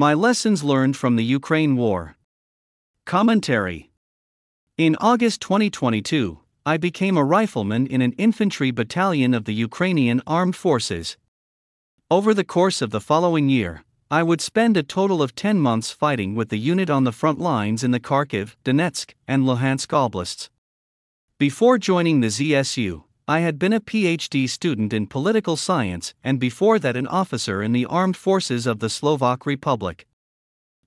My lessons learned from the Ukraine War. Commentary In August 2022, I became a rifleman in an infantry battalion of the Ukrainian Armed Forces. Over the course of the following year, I would spend a total of 10 months fighting with the unit on the front lines in the Kharkiv, Donetsk, and Luhansk oblasts. Before joining the ZSU, I had been a PhD student in political science and before that an officer in the armed forces of the Slovak Republic.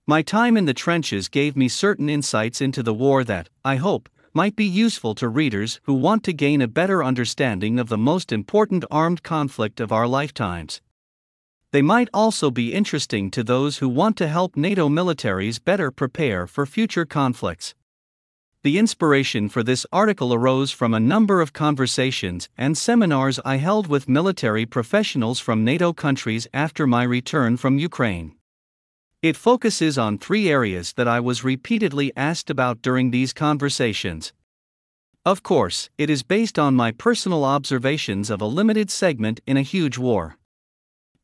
My time in the trenches gave me certain insights into the war that, I hope, might be useful to readers who want to gain a better understanding of the most important armed conflict of our lifetimes. They might also be interesting to those who want to help NATO militaries better prepare for future conflicts. The inspiration for this article arose from a number of conversations and seminars I held with military professionals from NATO countries after my return from Ukraine. It focuses on three areas that I was repeatedly asked about during these conversations. Of course, it is based on my personal observations of a limited segment in a huge war.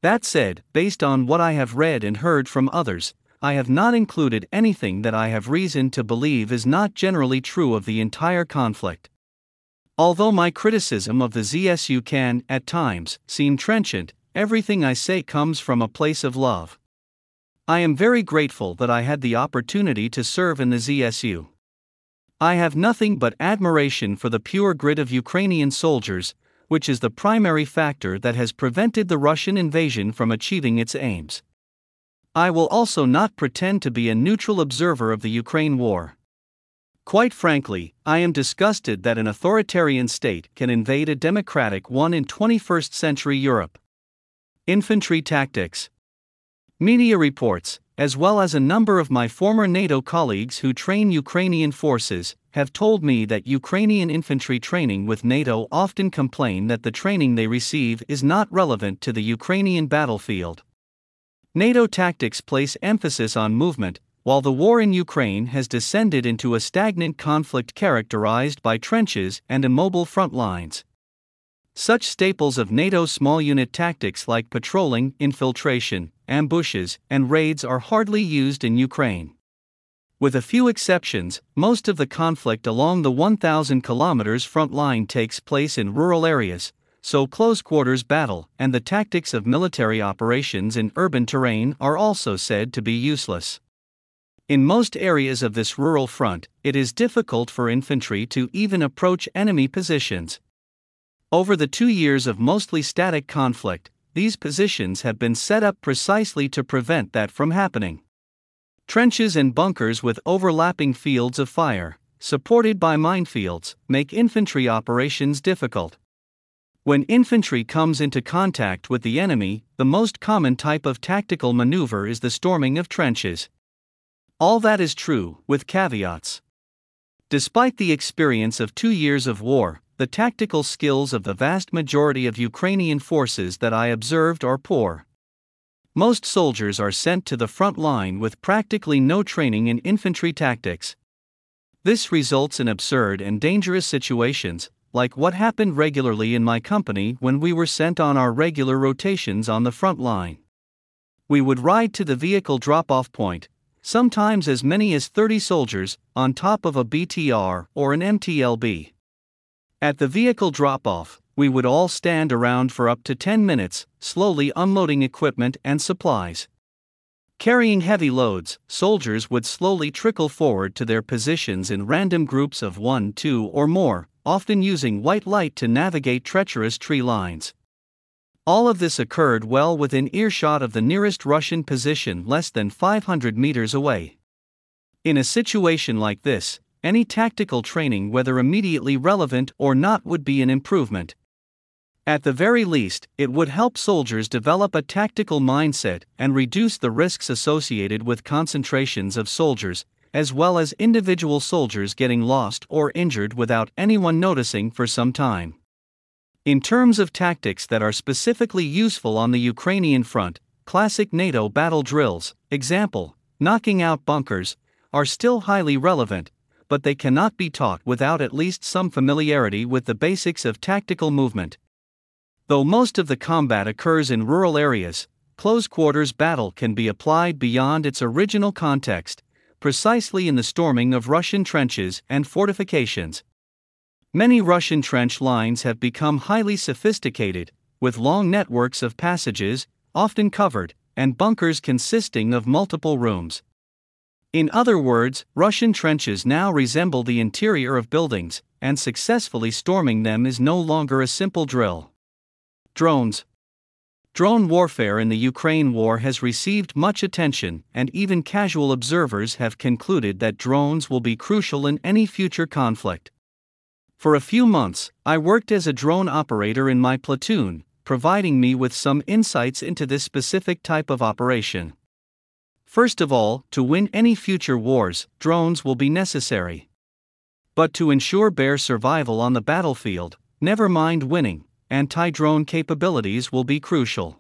That said, based on what I have read and heard from others, I have not included anything that I have reason to believe is not generally true of the entire conflict. Although my criticism of the ZSU can, at times, seem trenchant, everything I say comes from a place of love. I am very grateful that I had the opportunity to serve in the ZSU. I have nothing but admiration for the pure grit of Ukrainian soldiers, which is the primary factor that has prevented the Russian invasion from achieving its aims. I will also not pretend to be a neutral observer of the Ukraine war. Quite frankly, I am disgusted that an authoritarian state can invade a democratic one in 21st century Europe. Infantry Tactics Media reports, as well as a number of my former NATO colleagues who train Ukrainian forces, have told me that Ukrainian infantry training with NATO often complain that the training they receive is not relevant to the Ukrainian battlefield. NATO tactics place emphasis on movement, while the war in Ukraine has descended into a stagnant conflict characterized by trenches and immobile front lines. Such staples of NATO small unit tactics like patrolling, infiltration, ambushes, and raids are hardly used in Ukraine. With a few exceptions, most of the conflict along the 1,000 kilometers front line takes place in rural areas, so close quarters battle and the tactics of military operations in urban terrain are also said to be useless. In most areas of this rural front, it is difficult for infantry to even approach enemy positions. Over the two years of mostly static conflict, these positions have been set up precisely to prevent that from happening. Trenches and bunkers with overlapping fields of fire, supported by minefields, make infantry operations difficult. When infantry comes into contact with the enemy, the most common type of tactical maneuver is the storming of trenches. All that is true, with caveats. Despite the experience of two years of war, the tactical skills of the vast majority of Ukrainian forces that I observed are poor. Most soldiers are sent to the front line with practically no training in infantry tactics. This results in absurd and dangerous situations, like what happened regularly in my company when we were sent on our regular rotations on the front line. We would ride to the vehicle drop off point, sometimes as many as 30 soldiers, on top of a BTR or an MTLB. At the vehicle drop off, we would all stand around for up to 10 minutes, slowly unloading equipment and supplies. Carrying heavy loads, soldiers would slowly trickle forward to their positions in random groups of one, two, or more, often using white light to navigate treacherous tree lines. All of this occurred well within earshot of the nearest Russian position less than 500 meters away. In a situation like this, any tactical training, whether immediately relevant or not, would be an improvement. At the very least, it would help soldiers develop a tactical mindset and reduce the risks associated with concentrations of soldiers, as well as individual soldiers getting lost or injured without anyone noticing for some time. In terms of tactics that are specifically useful on the Ukrainian front, classic NATO battle drills, example, knocking out bunkers, are still highly relevant, but they cannot be taught without at least some familiarity with the basics of tactical movement. Though most of the combat occurs in rural areas, close quarters battle can be applied beyond its original context, precisely in the storming of Russian trenches and fortifications. Many Russian trench lines have become highly sophisticated, with long networks of passages, often covered, and bunkers consisting of multiple rooms. In other words, Russian trenches now resemble the interior of buildings, and successfully storming them is no longer a simple drill. Drones Drone warfare in the Ukraine war has received much attention, and even casual observers have concluded that drones will be crucial in any future conflict. For a few months, I worked as a drone operator in my platoon, providing me with some insights into this specific type of operation. First of all, to win any future wars, drones will be necessary. But to ensure bare survival on the battlefield, never mind winning, anti drone capabilities will be crucial.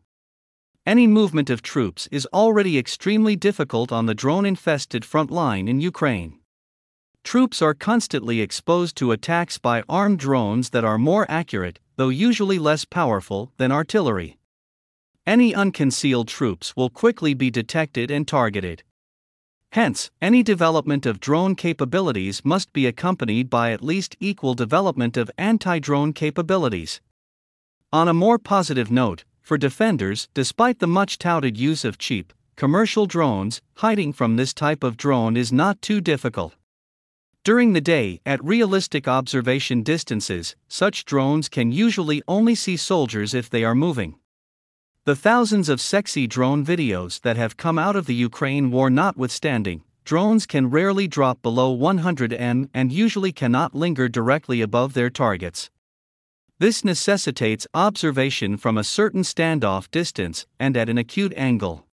Any movement of troops is already extremely difficult on the drone infested front line in Ukraine. Troops are constantly exposed to attacks by armed drones that are more accurate, though usually less powerful, than artillery. Any unconcealed troops will quickly be detected and targeted. Hence, any development of drone capabilities must be accompanied by at least equal development of anti drone capabilities. On a more positive note, for defenders, despite the much touted use of cheap, commercial drones, hiding from this type of drone is not too difficult. During the day, at realistic observation distances, such drones can usually only see soldiers if they are moving. The thousands of sexy drone videos that have come out of the Ukraine war notwithstanding, drones can rarely drop below 100 m and usually cannot linger directly above their targets. This necessitates observation from a certain standoff distance and at an acute angle.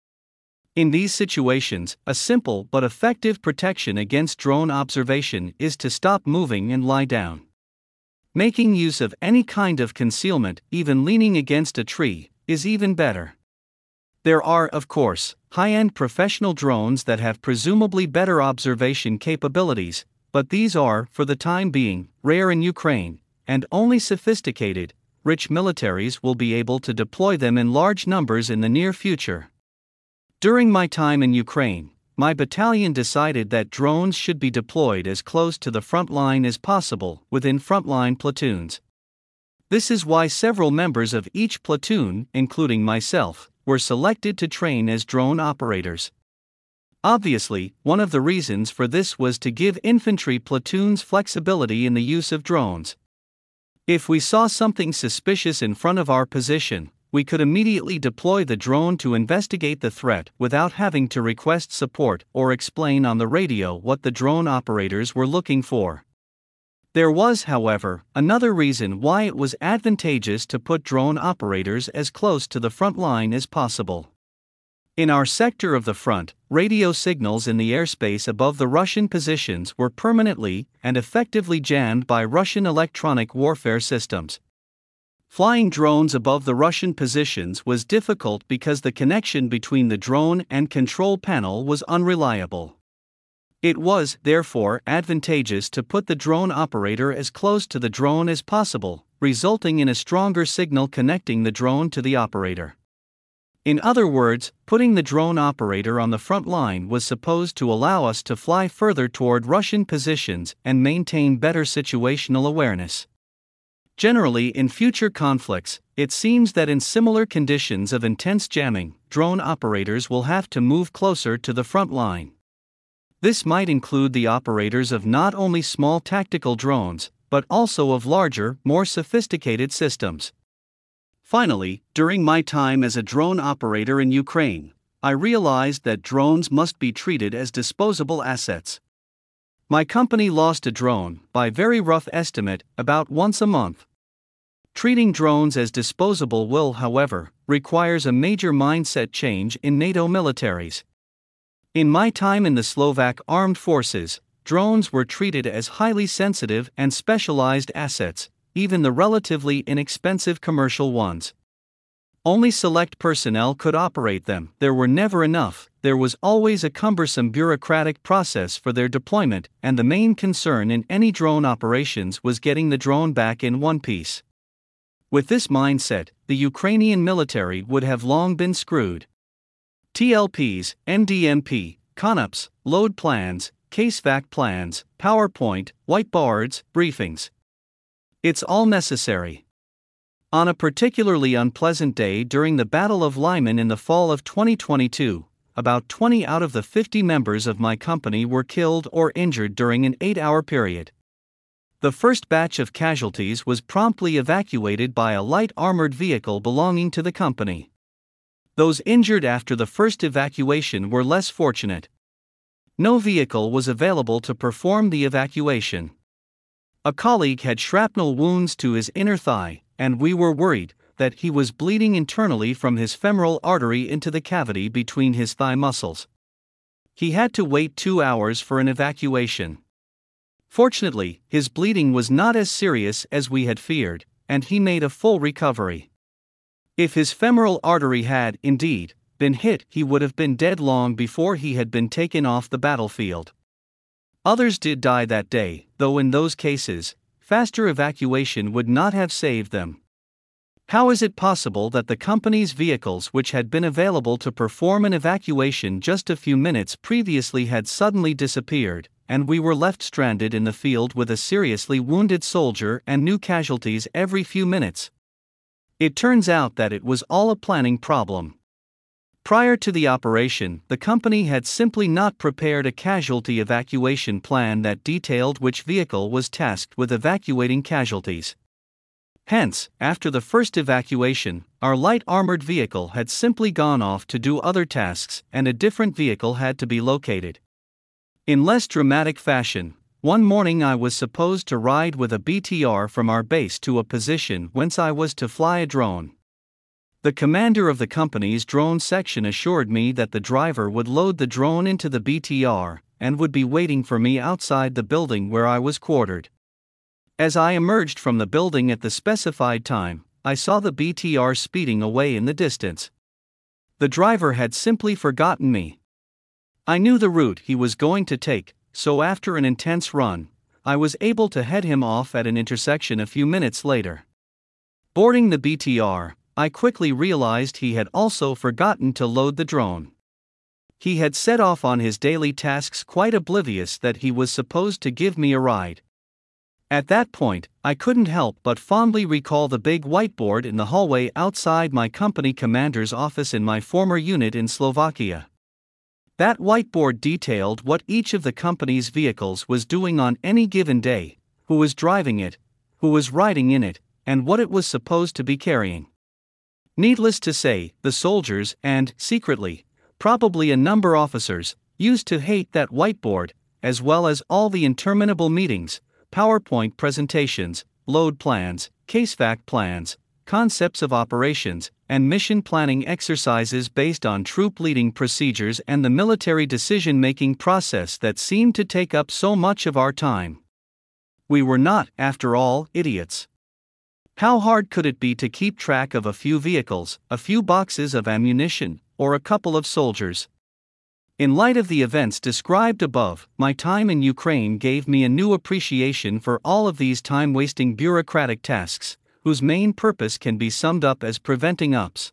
In these situations, a simple but effective protection against drone observation is to stop moving and lie down. Making use of any kind of concealment, even leaning against a tree, is even better. There are, of course, high end professional drones that have presumably better observation capabilities, but these are, for the time being, rare in Ukraine, and only sophisticated, rich militaries will be able to deploy them in large numbers in the near future. During my time in Ukraine, my battalion decided that drones should be deployed as close to the front line as possible within frontline platoons. This is why several members of each platoon, including myself, were selected to train as drone operators. Obviously, one of the reasons for this was to give infantry platoons flexibility in the use of drones. If we saw something suspicious in front of our position, we could immediately deploy the drone to investigate the threat without having to request support or explain on the radio what the drone operators were looking for. There was, however, another reason why it was advantageous to put drone operators as close to the front line as possible. In our sector of the front, radio signals in the airspace above the Russian positions were permanently and effectively jammed by Russian electronic warfare systems. Flying drones above the Russian positions was difficult because the connection between the drone and control panel was unreliable. It was, therefore, advantageous to put the drone operator as close to the drone as possible, resulting in a stronger signal connecting the drone to the operator. In other words, putting the drone operator on the front line was supposed to allow us to fly further toward Russian positions and maintain better situational awareness. Generally, in future conflicts, it seems that in similar conditions of intense jamming, drone operators will have to move closer to the front line. This might include the operators of not only small tactical drones, but also of larger, more sophisticated systems. Finally, during my time as a drone operator in Ukraine, I realized that drones must be treated as disposable assets. My company lost a drone, by very rough estimate, about once a month. Treating drones as disposable will, however, requires a major mindset change in NATO militaries. In my time in the Slovak armed forces, drones were treated as highly sensitive and specialized assets, even the relatively inexpensive commercial ones. Only select personnel could operate them, there were never enough, there was always a cumbersome bureaucratic process for their deployment, and the main concern in any drone operations was getting the drone back in one piece. With this mindset, the Ukrainian military would have long been screwed. TLPs, MDMP, CONOPs, load plans, CaseVac plans, PowerPoint, whiteboards, briefings. It's all necessary. On a particularly unpleasant day during the Battle of Lyman in the fall of 2022, about 20 out of the 50 members of my company were killed or injured during an 8 hour period. The first batch of casualties was promptly evacuated by a light armored vehicle belonging to the company. Those injured after the first evacuation were less fortunate. No vehicle was available to perform the evacuation. A colleague had shrapnel wounds to his inner thigh, and we were worried that he was bleeding internally from his femoral artery into the cavity between his thigh muscles. He had to wait two hours for an evacuation. Fortunately, his bleeding was not as serious as we had feared, and he made a full recovery. If his femoral artery had, indeed, been hit, he would have been dead long before he had been taken off the battlefield. Others did die that day, though in those cases, faster evacuation would not have saved them. How is it possible that the company's vehicles, which had been available to perform an evacuation just a few minutes previously, had suddenly disappeared, and we were left stranded in the field with a seriously wounded soldier and new casualties every few minutes? It turns out that it was all a planning problem. Prior to the operation, the company had simply not prepared a casualty evacuation plan that detailed which vehicle was tasked with evacuating casualties. Hence, after the first evacuation, our light armored vehicle had simply gone off to do other tasks and a different vehicle had to be located. In less dramatic fashion, one morning I was supposed to ride with a BTR from our base to a position whence I was to fly a drone. The commander of the company's drone section assured me that the driver would load the drone into the BTR and would be waiting for me outside the building where I was quartered. As I emerged from the building at the specified time, I saw the BTR speeding away in the distance. The driver had simply forgotten me. I knew the route he was going to take, so after an intense run, I was able to head him off at an intersection a few minutes later. Boarding the BTR, I quickly realized he had also forgotten to load the drone. He had set off on his daily tasks quite oblivious that he was supposed to give me a ride. At that point, I couldn't help but fondly recall the big whiteboard in the hallway outside my company commander's office in my former unit in Slovakia. That whiteboard detailed what each of the company's vehicles was doing on any given day, who was driving it, who was riding in it, and what it was supposed to be carrying. Needless to say, the soldiers, and, secretly, probably a number of officers, used to hate that whiteboard, as well as all the interminable meetings, PowerPoint presentations, load plans, CaseVac plans, concepts of operations, and mission planning exercises based on troop leading procedures and the military decision making process that seemed to take up so much of our time. We were not, after all, idiots. How hard could it be to keep track of a few vehicles, a few boxes of ammunition, or a couple of soldiers? In light of the events described above, my time in Ukraine gave me a new appreciation for all of these time wasting bureaucratic tasks, whose main purpose can be summed up as preventing ups.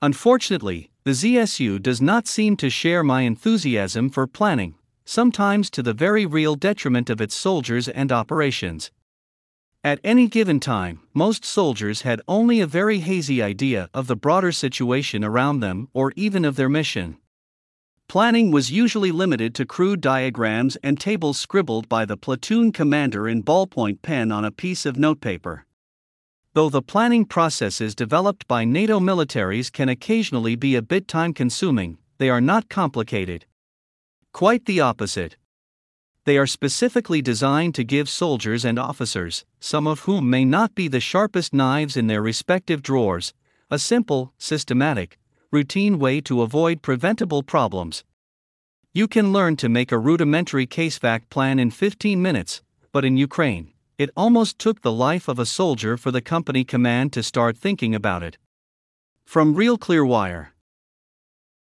Unfortunately, the ZSU does not seem to share my enthusiasm for planning, sometimes to the very real detriment of its soldiers and operations. At any given time, most soldiers had only a very hazy idea of the broader situation around them or even of their mission. Planning was usually limited to crude diagrams and tables scribbled by the platoon commander in ballpoint pen on a piece of notepaper. Though the planning processes developed by NATO militaries can occasionally be a bit time consuming, they are not complicated. Quite the opposite. They are specifically designed to give soldiers and officers, some of whom may not be the sharpest knives in their respective drawers, a simple, systematic, routine way to avoid preventable problems. You can learn to make a rudimentary case CaseVac plan in 15 minutes, but in Ukraine, it almost took the life of a soldier for the company command to start thinking about it. From Real Clear Wire